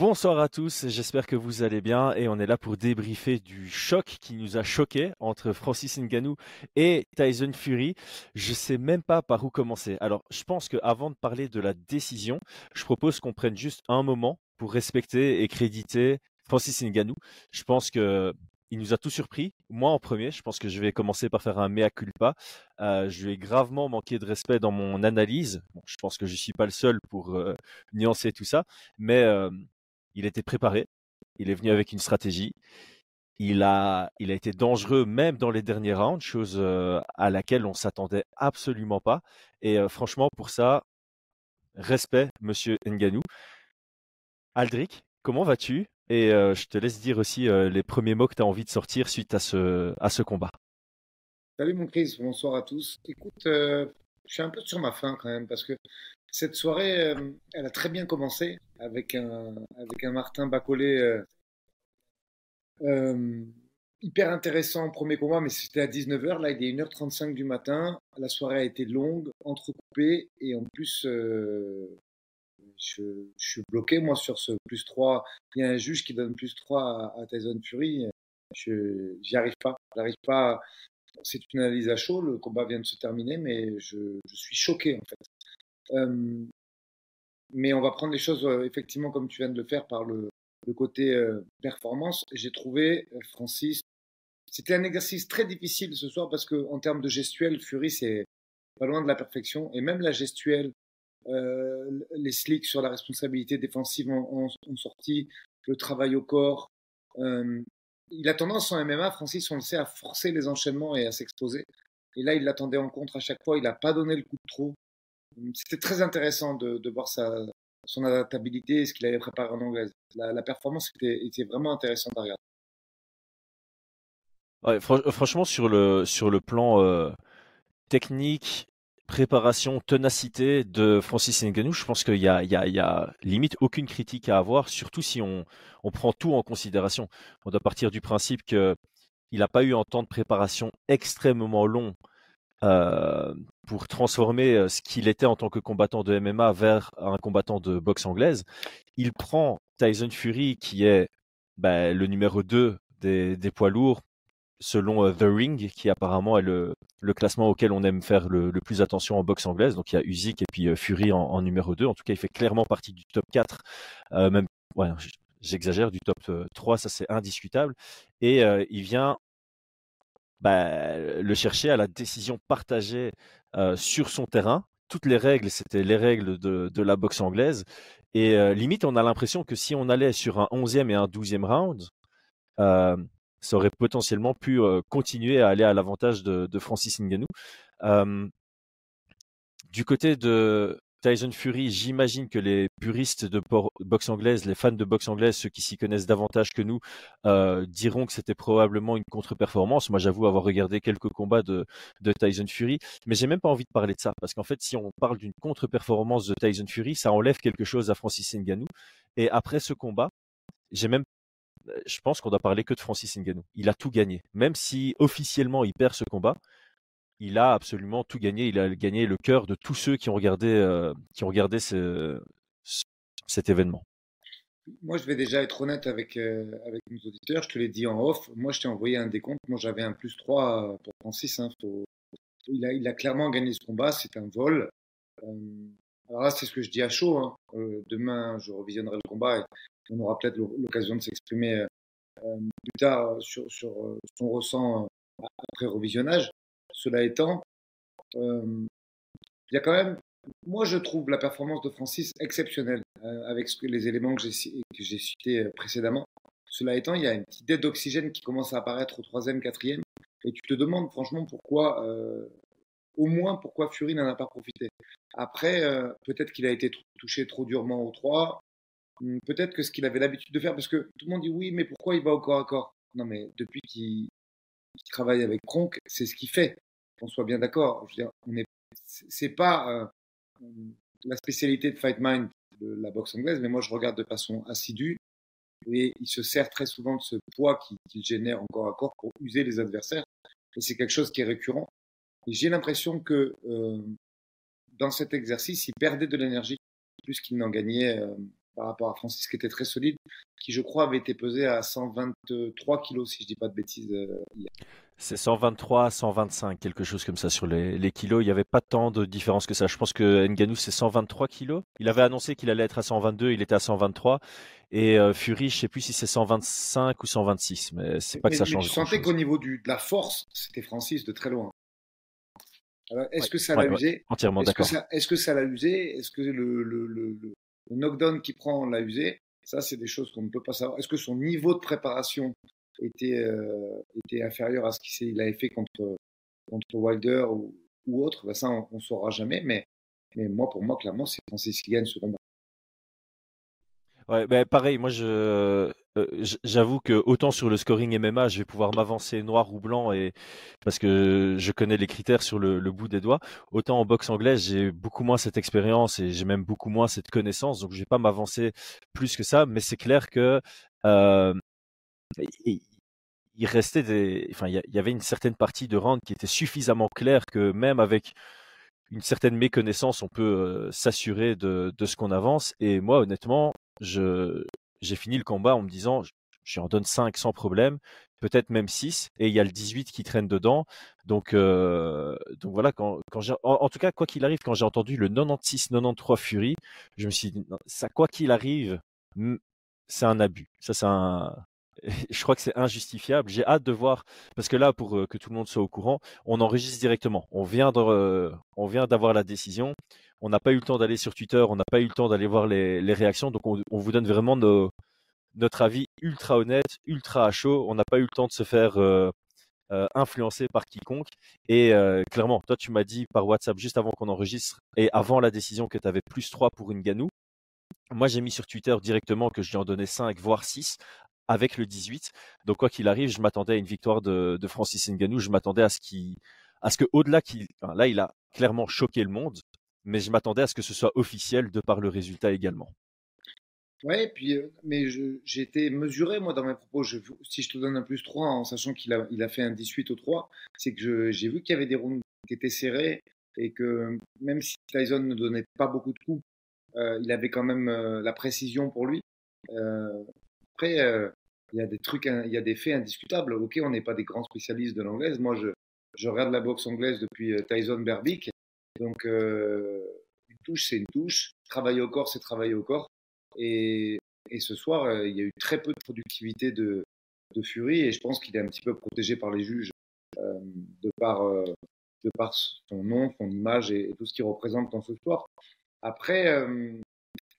Bonsoir à tous, j'espère que vous allez bien et on est là pour débriefer du choc qui nous a choqué entre Francis Ngannou et Tyson Fury. Je sais même pas par où commencer. Alors, je pense qu'avant de parler de la décision, je propose qu'on prenne juste un moment pour respecter et créditer Francis Ngannou. Je pense que il nous a tout surpris. Moi en premier, je pense que je vais commencer par faire un mea culpa. Euh, je lui ai gravement manqué de respect dans mon analyse. je pense que je suis pas le seul pour euh, nuancer tout ça, mais euh, il était préparé. Il est venu avec une stratégie. Il a, été dangereux même dans les derniers rounds, chose à laquelle on s'attendait absolument pas. Et franchement, pour ça, respect, Monsieur Nganou. Aldric, comment vas-tu? Et je te laisse dire aussi les premiers mots que tu as envie de sortir suite à ce, à ce combat. Salut mon Chris, bonsoir à tous. Écoute, je suis un peu sur ma faim quand même parce que cette soirée, elle a très bien commencé avec un, Martin Bacolé hyper intéressant premier combat, mais c'était à 19h. Là, il est 1h35 du matin. La soirée a été longue, entrecoupée et en plus, je, suis bloqué, moi, sur ce plus 3. Il y a un juge qui donne plus 3 à, Tyson Fury. Je n'y arrive pas. Pas. C'est une analyse à chaud. Le combat vient de se terminer, mais je suis choqué, en fait. Mais on va prendre les choses, effectivement, comme tu viens de le faire, par le, côté performance. J'ai trouvé, Francis, c'était un exercice très difficile ce soir parce que en termes de gestuelle, Fury, c'est pas loin de la perfection. Et même la gestuelle, les slicks sur la responsabilité défensive ont, sorti, le travail au corps. Il a tendance en MMA, Francis, on le sait, à forcer les enchaînements et à s'exposer. Et là, il l'attendait en contre à chaque fois. Il n'a pas donné le coup de trop. C'était très intéressant de, voir sa, son adaptabilité et ce qu'il avait préparé en anglaise. La, performance était, vraiment intéressante à regarder. Franchement, sur le, sur le plan euh, technique, préparation, ténacité de Francis Ngannou, je pense qu'il y, y, y a, limite aucune critique à avoir, surtout si on, on prend tout en considération. On doit partir du principe qu'il n'a pas eu un temps de préparation extrêmement long euh, pour transformer euh, ce qu'il était en tant que combattant de MMA vers un combattant de boxe anglaise. Il prend Tyson Fury, qui est ben, le numéro 2 des, poids lourds, selon euh, The Ring, qui apparemment est le, classement auquel on aime faire le, plus attention en boxe anglaise. Donc il y a Usyk et puis euh, Fury en, numéro 2. En tout cas, il fait clairement partie du top 4, euh, même j'exagère, du top 3, ça c'est indiscutable. Et il vient bah, le chercher à la décision partagée euh, sur son terrain. Toutes les règles, c'était les règles de, la boxe anglaise. Et limite, on a l'impression que si on allait sur un 11e et un 12e round, euh, ça aurait potentiellement pu continuer à aller à l'avantage de, de, Francis Ngannou. Euh, du côté de Tyson Fury, j'imagine que les puristes de boxe anglaise, les fans de boxe anglaise, ceux qui s'y connaissent davantage que nous, euh, diront que c'était probablement une contre-performance. Moi, j'avoue avoir regardé quelques combats de, de Tyson Fury, mais j'ai même pas envie de parler de ça parce qu'en fait, si on parle d'une contre-performance de Tyson Fury, ça enlève quelque chose à Francis Ngannou. Et après ce combat, j'ai même je pense qu'on doit parler que de Francis Ngannou. Il a tout gagné. Même si officiellement il perd ce combat, il a absolument tout gagné. Il a gagné le cœur de tous ceux qui ont regardé, euh, qui ont regardé ce, ce, cet événement. Moi, je vais déjà être honnête avec, euh, avec nos auditeurs. Je te l'ai dit en off. Moi, je t'ai envoyé un décompte. Moi, j'avais un plus 3 pour Francis. Hein. Il, a, clairement gagné ce combat. C'est un vol. Euh... Alors là, c'est ce que je dis à chaud. Hein. Euh, demain, je revisionnerai le combat on aura peut-être l'occasion de s'exprimer euh, plus tard sur, sur ressent après revisionnage. Cela étant, il y a quand même, moi je trouve la performance de Francis exceptionnelle avec les éléments que j'ai cités précédemment. Cela étant, il y a une petite dette d'oxygène qui commence à apparaître au troisième, quatrième, et tu te demandes franchement pourquoi, euh, au moins pourquoi Fury n'en a pas profité. Après, euh, peut-être qu'il a été touché trop durement au 3, peut-être que ce qu'il avait l'habitude de faire, parce que tout le monde dit oui, mais pourquoi il va au corps à corps? Non, mais depuis qu'il travaille avec Kronk, c'est ce qu'il fait. On soit bien d'accord. On est, c'est pas euh, la spécialité de Fight Mind de la boxe anglaise, mais moi je regarde de façon assidue et il se sert très souvent de ce poids qu'il qui génère encore à corps pour user les adversaires. Et c'est quelque chose qui est récurrent. Et j'ai l'impression que euh, dans cet exercice, il perdait de l'énergie plus qu'il n'en gagnait euh, par rapport à Francis qui était très solide, qui je crois avait été pesé à 123 kilos si je dis pas de bêtises euh, C'est 123, 125, quelque chose comme ça sur les, kilos. Il n'y avait pas tant de différence que ça. Je pense que Nganou c'est 123 kilos. Il avait annoncé qu'il allait être à 122, il était à 123. Et euh, Fury, je sais plus si c'est 125 ou 126, mais c'est pas que ça change. Je sentais qu'au niveau du, de la force, c'était Francis de très loin. Est-ce que ça l'a usé? Entièrement d'accord. Est-ce que ça l'a usé? Est-ce que le, le, le, le, knockdown qu'il prend l'a usé Ça, c'est des choses qu'on ne peut pas savoir. Est-ce que son niveau de préparation était, euh, était inférieur à ce qu'il avait fait contre, contre Wilder ou, ou autre? Ben Ça, on ne saura jamais. Mais, mais moi, pour moi, clairement, c'est Francis qui gagne ce combat. Ouais, pareil, moi je euh, j'avoue que autant sur le scoring MMA, je vais pouvoir m'avancer noir ou blanc et parce que je connais les critères sur le, bout des doigts, autant en boxe anglaise, j'ai beaucoup moins cette expérience et j'ai même beaucoup moins cette connaissance, donc je vais pas m'avancer plus que ça, mais c'est clair que euh, il, restait des enfin il y, avait une certaine partie de round qui était suffisamment claire que même avec une certaine méconnaissance, on peut euh, s'assurer de ce qu'on avance. Et moi, honnêtement, je, j'ai fini le combat en me disant, j'en donne 5 sans problème, peut-être même 6, et il y a le 18 qui traîne dedans. Donc, euh, donc voilà, quand, quand j'ai, en, tout cas, quoi qu'il arrive, quand j'ai entendu le 96-93 Fury, je me suis dit, ça, quoi qu'il arrive, c'est un abus. Ça, c'est un, je crois que c'est injustifiable. J'ai hâte de voir parce que là, pour euh, que tout le monde soit au courant, on enregistre directement. On vient d'avoir la décision on n'a pas eu le temps d'aller sur Twitter, on n'a pas eu le temps d'aller voir les, réactions, donc on, vous donne vraiment notre avis ultra honnête, ultra à chaud. On n'a pas eu le temps de se faire euh, euh, influencer par quiconque. Et clairement, toi, tu m'as dit par WhatsApp juste avant qu'on enregistre et avant la décision que tu avais plus 3 pour une Ganou. Moi, j'ai mis sur Twitter directement que je lui en donnais 5, voire 6 avec le 18. Donc, quoi qu'il arrive, je m'attendais à une victoire de, Francis Ngannou. Je m'attendais à ce qui, à ce que, au-delà qu'il, là, il a clairement choqué le monde mais je m'attendais à ce que ce soit officiel de par le résultat également. Ouais, puis, euh, mais j'ai été mesuré, moi, dans mes propos. Si je te donne un plus 3 en sachant qu'il a, il a fait un 18 au 3, c'est que j'ai vu qu'il y avait des rounds qui étaient serrés et que même si Tyson ne donnait pas beaucoup de coups, euh, il avait quand même euh, la précision pour lui. après, il y a des trucs, il y a des faits indiscutables. Ok, on n'est pas des grands spécialistes de l'anglaise. Moi, je, je regarde la boxe anglaise depuis Tyson Berbick donc, euh, une touche, c'est une touche. Travailler au corps, c'est travailler au corps. Et, et ce soir, euh, il y a eu très peu de productivité de, de Fury et je pense qu'il est un petit peu protégé par les juges euh, de, par, euh, de par son nom, son image et, tout ce qu'il représente dans ce sport. Après, euh,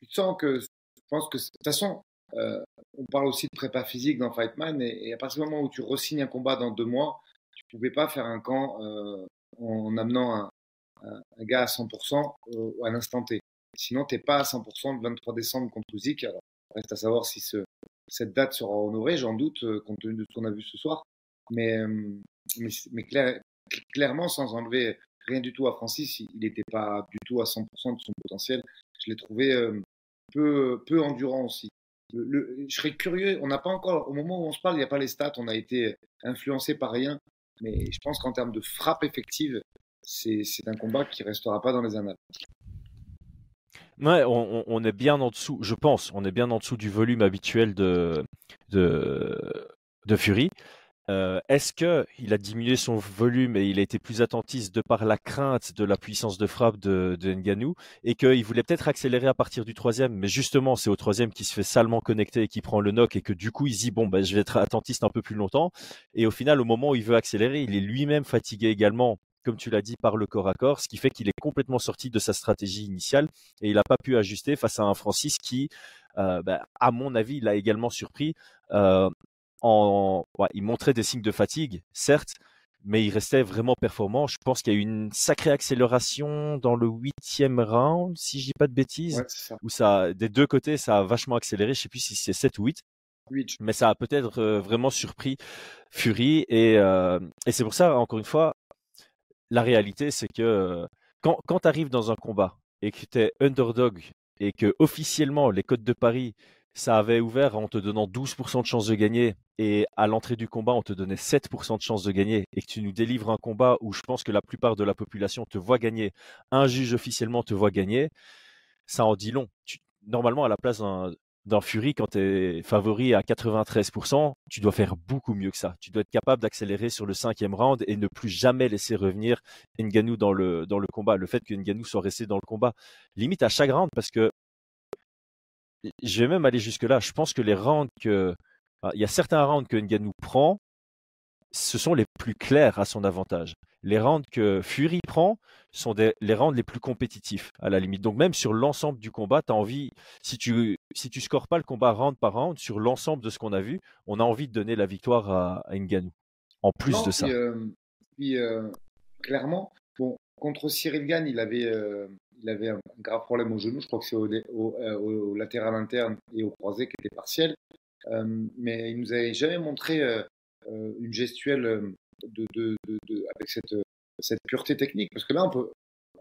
tu sens que, je pense que, de toute façon, on parle aussi de prépa physique dans Fightman et, et à partir du moment où tu resignes un combat dans deux mois, tu pouvais pas faire un camp en amenant un, un, gars à 100% euh, à l'instant T. Sinon, tu n'es pas à 100% le 23 décembre contre Zik. Alors, reste à savoir si ce, cette date sera honorée, j'en doute, euh, compte tenu de ce qu'on a vu ce soir. Mais, euh, mais, clairement, sans enlever rien du tout à Francis, il n'était pas du tout à 100% de son potentiel. Je l'ai trouvé peu, peu endurant aussi. Je serais curieux, on n'a pas encore, au moment où on se parle, il n'y a pas les stats, on a été influencé par rien, mais je pense qu'en termes de frappe effective, c'est un combat qui restera pas dans les annales. Ouais, on, est bien en dessous, je pense, on est bien en dessous du volume habituel de, de, de Fury. Euh, est-ce qu'il a diminué son volume et il a été plus attentiste de par la crainte de la puissance de frappe de, de et qu'il voulait peut-être accélérer à partir du troisième, mais justement c'est au troisième qui se fait salement connecter et qui prend le knock et que du coup il dit bon ben je vais être attentiste un peu plus longtemps et au final au moment où il veut accélérer il est lui-même fatigué également comme tu l'as dit, par le corps à corps, ce qui fait qu'il est complètement sorti de sa stratégie initiale et il n'a pas pu ajuster face à un Francis qui, euh, bah, à mon avis, l'a également surpris. Euh, en, il montrait des signes de fatigue, certes, mais il restait vraiment performant. Je pense qu'il y a eu une sacrée accélération dans le huitième round, si je dis pas de bêtises, où ça, des deux côtés, ça a vachement accéléré. Je sais plus si c'est 7 ou 8. Mais ça a peut-être euh, vraiment surpris Fury et, et c'est pour ça, encore une fois, la réalité, c'est que quand, quand tu arrives dans un combat et que tu es underdog et que officiellement les codes de Paris, ça avait ouvert en te donnant 12% de chance de gagner et à l'entrée du combat, on te donnait 7% de chance de gagner et que tu nous délivres un combat où je pense que la plupart de la population te voit gagner, un juge officiellement te voit gagner, ça en dit long. normalement, à la place d'un Fury, quand tu es favori à 93%, tu dois faire beaucoup mieux que ça. Tu dois être capable d'accélérer sur le cinquième round et ne plus jamais laisser revenir Nganou dans le, dans le combat. Le fait que Nganou soit resté dans le combat, limite à chaque round, parce que je vais même aller jusque-là. Je pense que les rounds que. Il y a certains rounds que Nganou prend, ce sont les plus clairs à son avantage. Les rounds que Fury prend sont les rounds les plus compétitifs, à la limite. Donc, même sur l'ensemble du combat, tu as envie, si tu si tu scores pas le combat round par round, sur l'ensemble de ce qu'on a vu, on a envie de donner la victoire à, à Ngannou. En plus de ça. Euh, puis, euh, clairement, bon, contre Cyril Gann, il avait, euh, il avait un grave problème au genou. Je crois que c'est au, au, latéral interne et au croisé qui était partiel. Mais il nous avait jamais montré euh, une gestuelle euh, de, de, de, avec cette, cette pureté technique. Parce que là, on peut.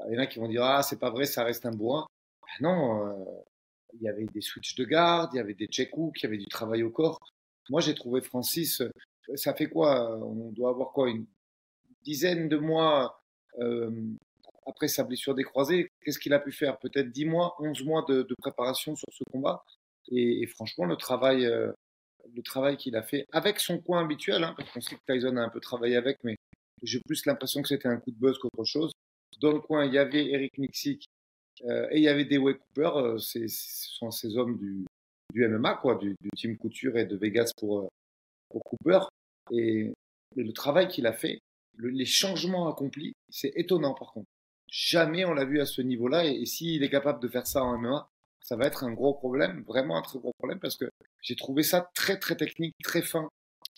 Il y en a qui vont dire Ah, c'est pas vrai, ça reste un bourrin. Ben non, euh, il y avait des switches de garde, il y avait des check-hooks, il y avait du travail au corps. Moi, j'ai trouvé Francis, ça fait quoi On doit avoir quoi Une dizaine de mois euh, après sa blessure des croisés. Qu'est-ce qu'il a pu faire? Peut-être 10 mois, 11 mois de, de, préparation sur ce combat? Et, et franchement, le travail, le travail qu'il a fait avec son coin habituel, hein, parce qu'on sait que Tyson a un peu travaillé avec, mais j'ai plus l'impression que c'était un coup de buzz qu'autre chose. Dans le coin, il y avait Eric Nixick euh, et il y avait Dewey Cooper. Euh, ce sont ces hommes du, du MMA, quoi, du, du, team couture et de Vegas pour, euh, pour Cooper. Et, le travail qu'il a fait, les changements accomplis, c'est étonnant par contre. Jamais on l'a vu à ce niveau-là. Et s'il est capable de faire ça en MMA, ça va être un gros problème, vraiment un très gros problème, parce que j'ai trouvé ça très très technique, très fin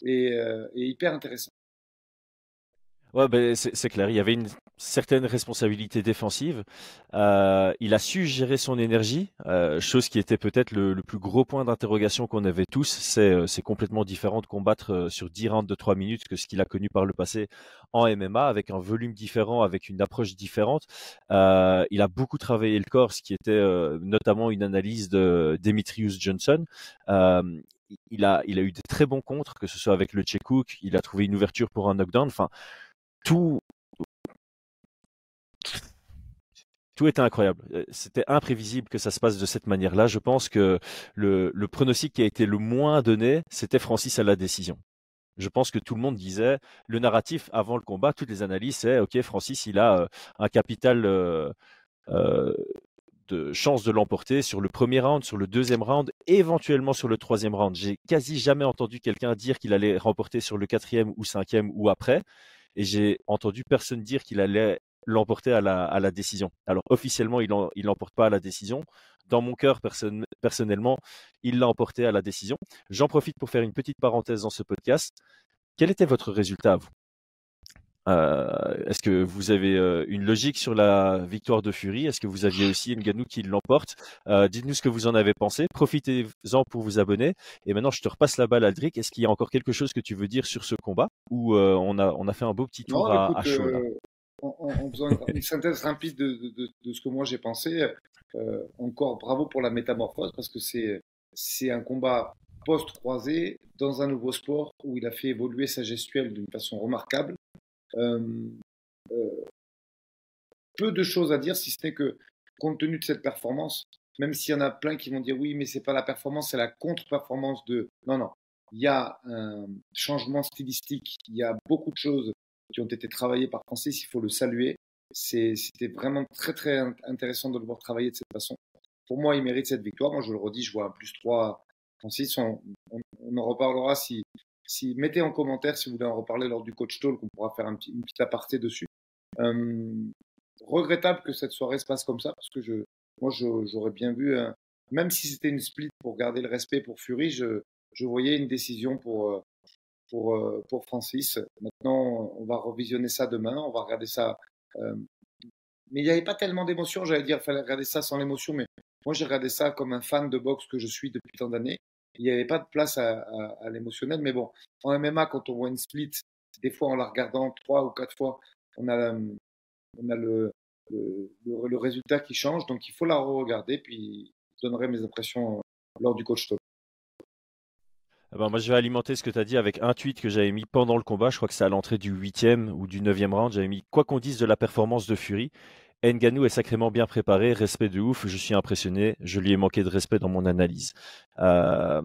et, euh, et hyper intéressant. Ouais, ben, c'est clair. Il y avait une certaine responsabilité défensive. Euh, il a su gérer son énergie, euh, chose qui était peut-être le, le, plus gros point d'interrogation qu'on avait tous. C'est euh, complètement différent de combattre euh, sur 10 rounds de 3 minutes que ce qu'il a connu par le passé en MMA, avec un volume différent, avec une approche différente. Euh, il a beaucoup travaillé le corps, ce qui était notamment une analyse de Demetrius Johnson il a, il a eu des très bons contres, que ce soit avec le Check-Hook, il a trouvé une ouverture pour un knockdown. Enfin, tout, était incroyable. Euh, c'était imprévisible que ça se passe de cette manière-là. Je pense que le, pronostic qui a été le moins donné, c'était Francis à la décision. Je pense que tout le monde disait, le narratif avant le combat, toutes les analyses, c'est, OK, Francis, il a euh, un capital euh, de chance de l'emporter sur le premier round, sur le deuxième round, éventuellement sur le troisième round. J'ai quasi jamais entendu quelqu'un dire qu'il allait remporter sur le quatrième ou cinquième ou après et j'ai entendu personne dire qu'il allait l'emporter à la, décision. Alors officiellement, il l'emporte pas à la décision. Dans mon cœur, personnellement, il l'a emporté à la décision. J'en profite pour faire une petite parenthèse dans ce podcast. Quel était votre résultat à vous? Euh, Est-ce que vous avez euh, une logique sur la victoire de Fury? Est-ce que vous aviez aussi Nganou qui l'emporte? Euh, Dites-nous ce que vous en avez pensé. Profitez-en pour vous abonner. Et maintenant, je te repasse la balle, Aldric. Est-ce qu'il y a encore quelque chose que tu veux dire sur ce combat? Ou on, a, on a fait un beau petit tour à, à, chaud en, faisant une, synthèse rapide de, de, de, ce que moi j'ai pensé, encore bravo pour la métamorphose parce que c'est un combat post-croisé dans un nouveau sport où il a fait évoluer sa gestuelle d'une façon remarquable. Euh, euh, peu de choses à dire, si ce n'est que, compte tenu de cette performance, même s'il y en a plein qui vont dire oui, mais c'est pas la performance, c'est la contre-performance de. Non, non. Il y a un changement stylistique, il y a beaucoup de choses qui ont été travaillées par Francis, il faut le saluer. C'était vraiment très, très intéressant de le voir travailler de cette façon. Pour moi, il mérite cette victoire. Moi, je le redis, je vois un plus 3 Francis. On, on en reparlera si, mettez en commentaire si vous voulez en reparler lors du coach talk, on pourra faire un petit, une petite aparté dessus. Euh, regrettable que cette soirée se passe comme ça, parce que moi, j'aurais bien vu, euh, même si c'était une split pour garder le respect pour Fury, je, voyais une décision pour, euh, pour, Francis. Maintenant, on va revisionner ça demain, on va regarder ça. Mais il n'y avait pas tellement d'émotion, j'allais dire, il fallait regarder ça sans l'émotion, mais moi, j'ai regardé ça comme un fan de boxe que je suis depuis tant d'années il n'y avait pas de place à, l'émotionnel. Mais bon, en MMA, quand on voit une split, des fois en la regardant trois ou quatre fois, on a, le, résultat qui change. Donc il faut la re-regarder. Puis je donnerai mes impressions euh, lors du coach talk. Eh ben moi, je vais alimenter ce que tu as dit avec un tweet que j'avais mis pendant le combat. Je crois que c'est à l'entrée du huitième ou du neuvième round. J'avais mis quoi qu'on dise de la performance de Fury. Nganou est sacrément bien préparé, respect de ouf, je suis impressionné, je lui ai manqué de respect dans mon analyse. Euh,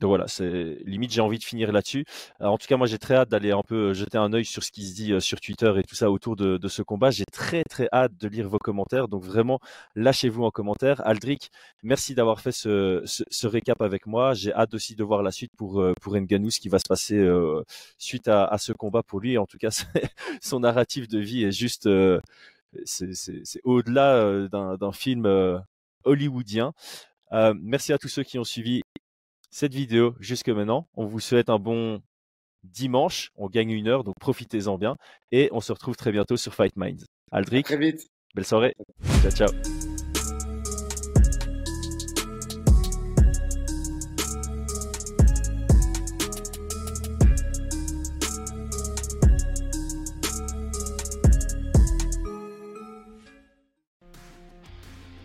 donc voilà, c'est limite j'ai envie de finir là-dessus. En tout cas, moi j'ai très hâte d'aller un peu jeter un œil sur ce qui se dit euh, sur Twitter et tout ça autour de, ce combat. J'ai très très hâte de lire vos commentaires. Donc vraiment, lâchez-vous en commentaire. Aldric, merci d'avoir fait ce, ce, récap avec moi. J'ai hâte aussi de voir la suite pour euh, pour Nganou, ce qui va se passer euh, suite à, à, ce combat pour lui. En tout cas, son narratif de vie est juste c'est au-delà d'un film hollywoodien. merci à tous ceux qui ont suivi cette vidéo jusque maintenant. On vous souhaite un bon dimanche. On gagne une heure, donc profitez-en bien. Et on se retrouve très bientôt sur Fight Minds. Aldric, très vite. Belle soirée. Ciao, ciao.